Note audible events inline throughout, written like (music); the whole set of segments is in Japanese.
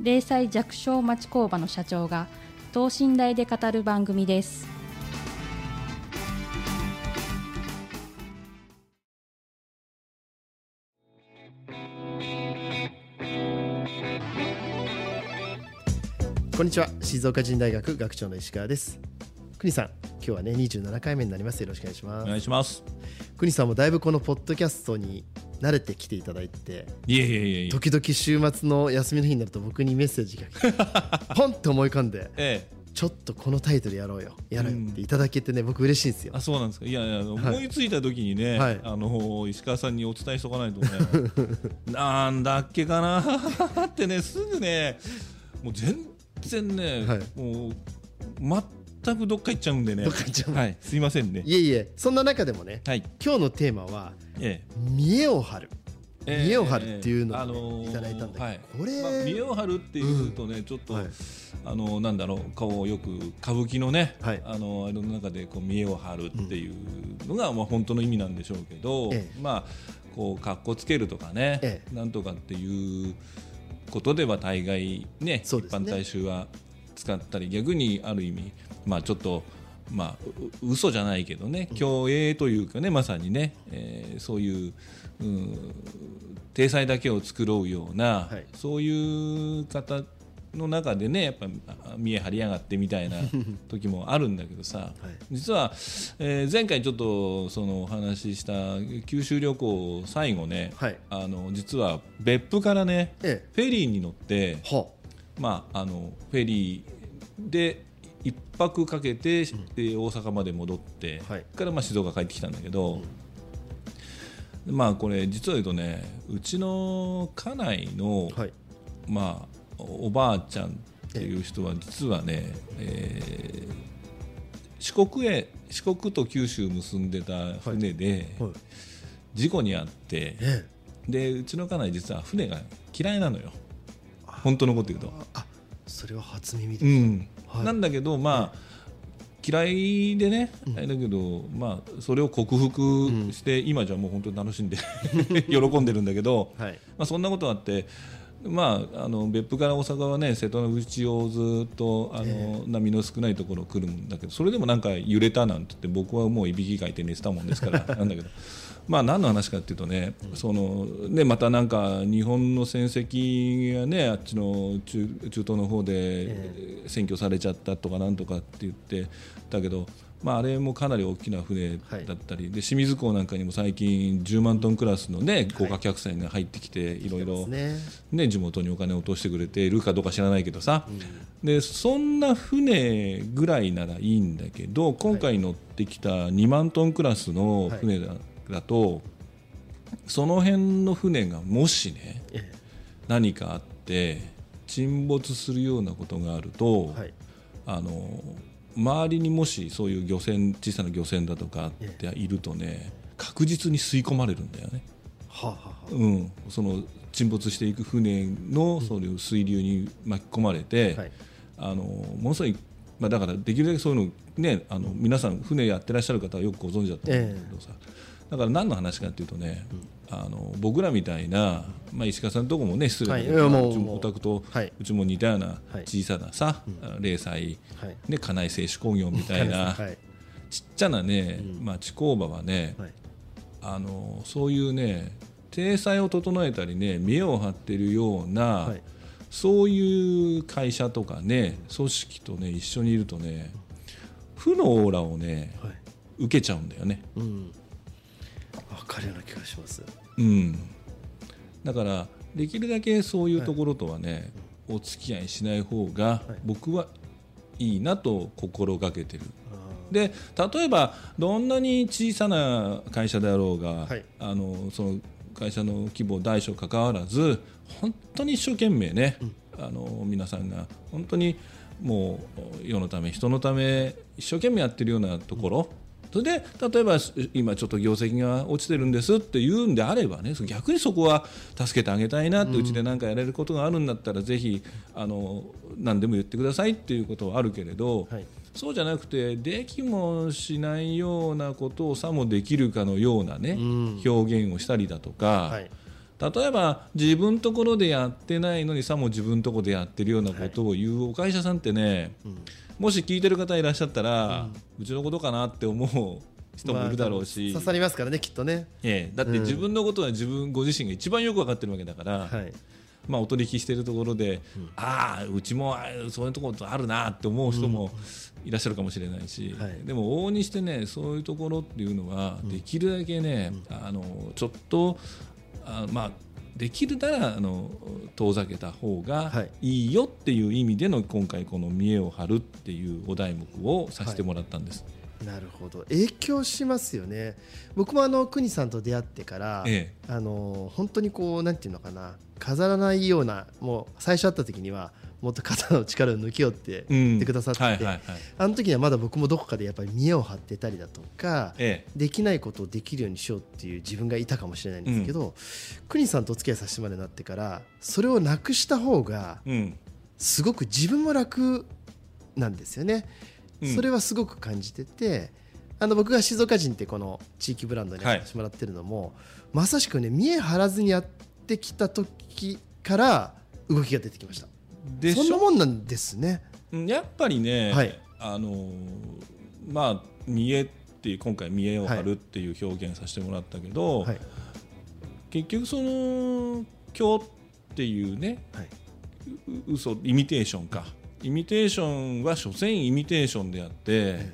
零細弱小町工場の社長が等身大で語る番組です。こんにちは。静岡人大学学長の石川です。国さん今日はね27回目になります。よろしくお願いします。お願いします。国さんもだいぶこのポッドキャストに慣れてきていただいていえいえいえいえ。時々週末の休みの日になると僕にメッセージが来て (laughs) ポンって思い浮かんでええ。ちょっとこのタイトルやろうよ。やろうよっていただけてね僕嬉しいんですよ。あそうなんですか。いやいや思いついた時にね、はい。あの石川さんにお伝えしとかないとね。(laughs) なんだっけかな。(laughs) ってねすぐねもう全然ね、はい。もう全くどっか行っちゃうんでね。どっか行っちゃう。はい。すいませんね。いえいえ。そんな中でもねはい。今日のテーマはえ見栄を張る。え見栄を張るっていうのをね、あのーいただいたんだけど、はい。これ、まあ、見栄を張るっていうとね、ちょっと、はい。あのなんだろうこうよく歌舞伎のね、はい。あのあれの中でこう見栄を張るっていうのが、まあ本当の意味なんでしょうけど、ええ。まあこう格好つけるとかね、ええ。なんとかっていうことでは大概ねね。一般大衆は使ったり逆にある意味まあちょっとまあ、う嘘じゃないけどね虚栄というかねまさにね、えーそういう、うん、体裁だけを作ろうような、はい。そういう方の中でねやっぱあ見え張りやがってみたいな (laughs) 時もあるんだけどさ、実は、えー前回ちょっとそのお話しした九州旅行最後ね、はい。あの実は別府からねえフェリーに乗って、はまあ、あのフェリーで一泊かけて、で大阪まで戻って、はい。からまあ静岡帰ってきたんだけど、まあこれ実は言うとねうちの家内の、はい。まあおばあちゃんっていう人は実はね、えー四国へ四国と九州結んでた船ではい。事故に遭って、え。でうちの家内実は船が嫌いなのよ本当のこと言うと。えあそれは初耳です、うん。はい。なんだけどまあ、嫌いでね、あれだけど、まあ、それを克服して、今じゃもう本当に楽しんで (laughs) 喜んでるんだけど、はい。まあ、そんなことあって、まあ、あの別府から大阪はね瀬戸内をずっとあの、波の少ないところ来るんだけどそれでもなんか揺れたなんて言って僕はもういびきかいて寝てたもんですから (laughs) なんだけど。まあ何の話かっていうとね、そのねまたなんか日本の戦績がねあっちの中中東の方で占拠されちゃったとかなんとかって言ってだけど、まああれもかなり大きな船だったり、で清水港なんかにも最近10万トンクラスのね豪華客船が入ってきていろいろね。ね、地元にお金を落としてくれているかどうか知らないけどさ、でそんな船ぐらいならいいんだけど今回乗ってきた2万トンクラスの船だ,、だとその辺の船がもしねえ何かあって沈没するようなことがあると、えはい。あの周りにもしそういう漁船小さな漁船だとかっているとね確実に吸い込まれるんだよね。はあ、はあはあ。うん、その沈没していく船のそういう水流に巻き込まれて、はい。あのものすごい、まあ、だからできるだけそういうの,、ね、あの皆さん船やってらっしゃる方はよくご存知だと思うんだけどさ、だから何の話かっていうとね、あの僕らみたいな、まあ、石川さんのとこもね失礼だけど、はいお宅と、はい。うちも似たようなはい。小さなさ、零細、はい。ね、家内製紙工業みたいな、(laughs) はい。ちっちゃなね、町工場はね、はい。あのそういうね体裁を整えたりね見栄を張っているような、はい。そういう会社とかね組織とね一緒にいるとね負のオーラをねはい。受けちゃうんだよね。うんわかるような気がします。うん、だからできるだけそういうところとはね、お付き合いしない方が僕はいいなと心がけてる。で例えばどんなに小さな会社であろうが、はい。あのその会社の規模大小かかわらず本当に一生懸命ね、あの皆さんが本当にもう世のため人のため一生懸命やってるようなところ、それで例えば今ちょっと業績が落ちてるんですって言うんであればね逆にそこは助けてあげたいなってうちで何かやれることがあるんだったらぜひあの何でも言ってくださいっていうことはあるけれど、はい。そうじゃなくてできもしないようなことをさもできるかのようなね、ん。表現をしたりだとか、はい。例えば自分のところでやってないのにさも自分のところでやってるようなことを言うお会社さんってね、もし聞いてる方いらっしゃったら、うちのことかなって思う人もいるだろうし、まあ刺さりますからねきっとね。ええ。だって自分のことは自分ご自身が一番よく分かってるわけだから、はい。まあ、お取引しているところで、ああうちもそういうところあるなって思う人もいらっしゃるかもしれないし、はい。でも往々にしてねそういうところっていうのは、できるだけね、あのちょっとあまあできるならあの遠ざけた方がはい。いいよっていう意味での今回この「見栄を張る」っていうお題目をさせてもらったんです。なるほど。影響しますよね。僕もあの国さんと出会ってから、え。あの本当にこうなんていうのかな。飾らないようなもう最初会った時にはもっと肩の力を抜けようって言ってくださって。て、はいはいはい。あの時にはまだ僕もどこかでやっぱり見栄を張ってたりだとか、えできないことをできるようにしようっていう自分がいたかもしれないんですけど、国さんとお付き合いさせてもらうようになってからそれをなくした方がえうん。すごく自分も楽なんですよね、うん。それはすごく感じててあの僕が静岡人ってこの地域ブランドにやらせてもらってるのも、まさしくね見え張らずにやってきた時から動きが出てきましたでそんなもんなんですね。うんやっぱりね、はい。あのーまあ見栄っていう今回見栄を張るっていう表現させてもらったけど、はい。結局その今日っていうねはい、う嘘イミテーションか。イミテーションは所詮イミテーションであって、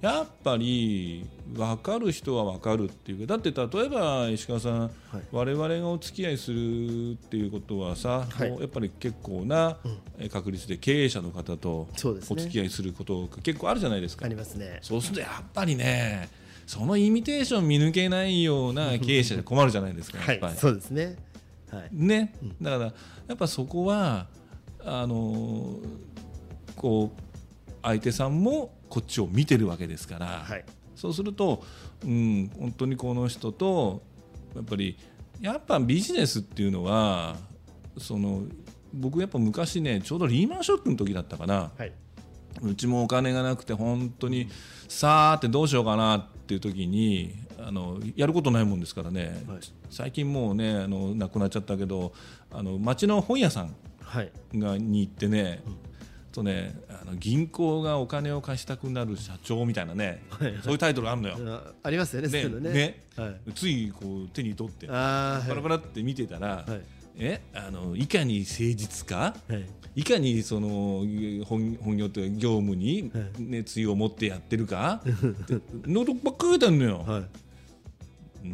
やっぱり分かる人は分かるっていうかだって例えば石川さん、はい。我々がお付き合いするっていうことはさ、はい。やっぱり結構な確率で経営者の方とお付き合いすることが結構あるじゃないですか。ありますね。そうするとやっぱりねそのイミテーション見抜けないような経営者で困るじゃないですか。はやっぱり。いそうですね。はい。ね、だからやっぱそこはあのこう相手さんもこっちを見てるわけですから、はいそうすると、うん、本当にこの人とやっぱりやっぱビジネスっていうのはその僕やっぱ昔ねちょうどリーマンショックの時だったかな。はい。うちもお金がなくて本当にさあってどうしようかなっていう時にあのやることないもんですからね、はい。最近もうねあの亡くなっちゃったけどあの町の本屋さんはい。がに行ってね、とねあの銀行がお金を貸したくなる社長みたいなね、はいそういうタイトルあるのよ。あありますよねそういうのね。ね。はい、ついこう手に取ってあーパラパラって見てたら、はい。えあのいかに誠実かはい。いかにその本本業というか業務には熱意を持ってやってるか (laughs) ってのとばっか書いてあるのよ、はい。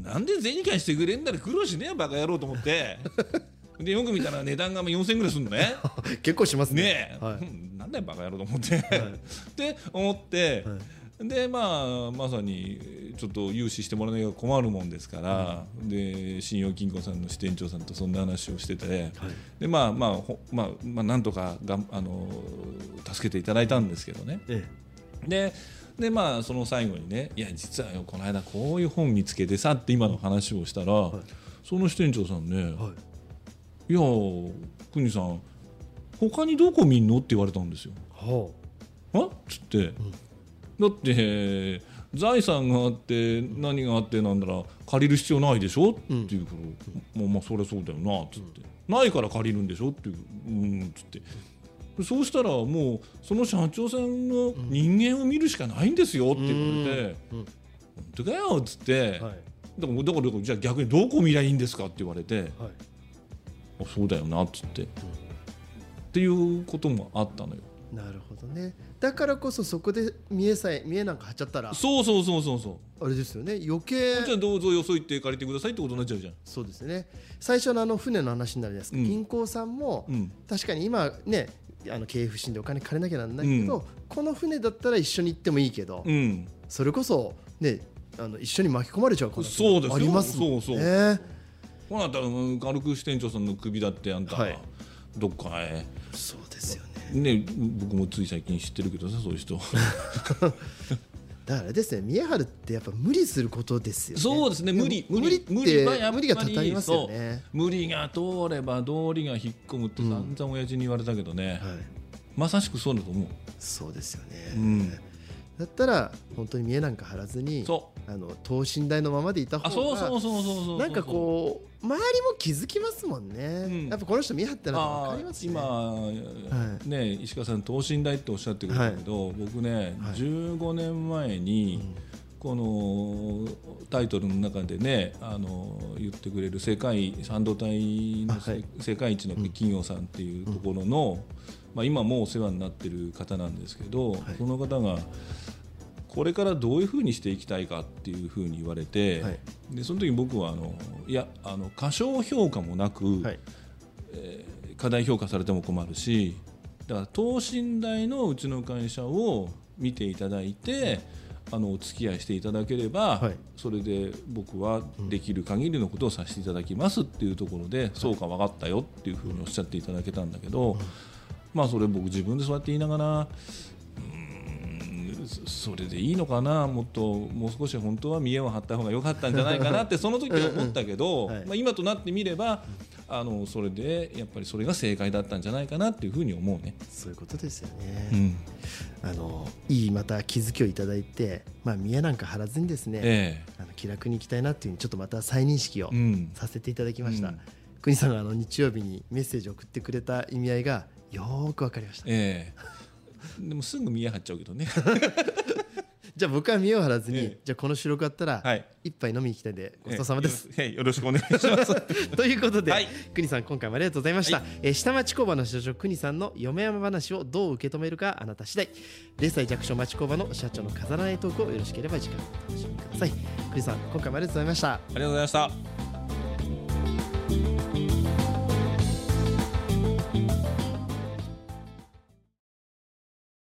なんで銭貸してくれんだら苦労しねえよバカ野郎と思って。(laughs) でよく見たら値段が4000円ぐらいするのね。(laughs) 結構しますね。ねなんだよバカ野郎と思って、(laughs) って思って、はでまあまさにちょっと融資してもらわないと困るもんですから、で信用金庫さんの支店長さんとそんな話をしてて、はい。でまあまあほまあまあなんとかがんあの助けていただいたんですけどね。えででまあその最後にね「いや実はよこの間こういう本見つけてさ」って今の話をしたら、い。その支店長さんねえはい「いや国さん他にどこ見んの?」って言われたんですよ。はあ？っつって、だって財産があって何があってなんだら借りる必要ないでしょ、うんっていうから、まあまあそりゃそうだよな。っつって、ないから借りるんでしょ？っていう。うんっつって。そうしたらもうその社長さんの人間を見るしかないんですよ。って言われて。うん。うん「本当かよ」っつって、はい。だからだからじゃあ逆にどこ見りゃいいんですか？って言われて。はい「あそうだよな」っつって、っていうこともあったのよ。なるほどね。だからこそそこで見えさえ見えなんか貼っちゃったら。そうそうそうそうそう。あれですよね。余計。じゃあどうぞよそ行って借りてくださいってことになっちゃうじゃん。そうですね。最初のあの船の話になるじゃないですか、うん。銀行さんも、うん。確かに今ねあの経営不振でお金借りなきゃなんないけど、うん。この船だったら一緒に行ってもいいけど、うん、それこそねあの一緒に巻き込まれちゃう可能性そうですよ。ありますもんね。そうそうこう。なったらうん軽く支店長さんの首だってあんた、はいどっかへ。そうですよね。ね僕もつい最近知ってるけどさそういう人。だからですね見え張るってやっぱ無理することですよね。そうですね無理無理無理はやっぱりがたたりますよね。無理が通れば道理が引っ込むって散々親父に言われたけどね、はい。まさしくそうだと思う。そうですよね、うん。だったら本当に見えなんか張らずにそあの等身大のままでいた方がなんかこう周りも気づきますもんね、ん。やっぱこの人見え張ってな分あかりますね。今、はね石川さん等身大っておっしゃってくれたけど、僕ね、はい。15年前に、このタイトルの中でねあの言ってくれる世界半導体のはい。世界一の企業さんっていうところの、まあ、今もうお世話になってる方なんですけど、はい。その方がこれからどういうふうにしていきたいかっていうふうに言われて、はい。でその時に僕はあのいやあの過小評価もなく、はい。過大評価されても困るしだから等身大のうちの会社を見ていただいて、あのお付き合いしていただければ、はい。それで僕はできる限りのことをさせていただきますっていうところで、そうか分かったよっていうふうにおっしゃっていただけたんだけど、まあそれ僕自分でそうやって言いながらそそれでいいのかな？もっともう少し本当は見栄を張った方が良かったんじゃないかなって (laughs) その時は思ったけど、うんうんはいまあ、今となってみればあのそれでやっぱりそれが正解だったんじゃないかなっていうふうに思うね。そういうことですよね、うん。あのいいまた気づきをいただいて、まあ、見えなんか張らずにですね、えあの気楽に行きたいなっていうちょっとまた再認識をさせていただきました、うん。国さんがあの日曜日にメッセージを送ってくれた意味合いがよーくわかりました。ええでもすぐ見え張っちゃうけどね。(laughs) じゃあ僕は見栄を張らずに、ええ。じゃあこの収録あったら、はい。一杯飲みに行きたいんでごちそうさまです、ええよろしくお願いします。(laughs) ということで、はい。国さん今回もありがとうございました、えー下町工場の社長国さんの嫁山話をどう受け止めるかあなた次第。0歳弱小町工場の社長の飾らないトークをよろしければ次回お楽しみください。国さん今回もありがとうございました。ありがとうございました。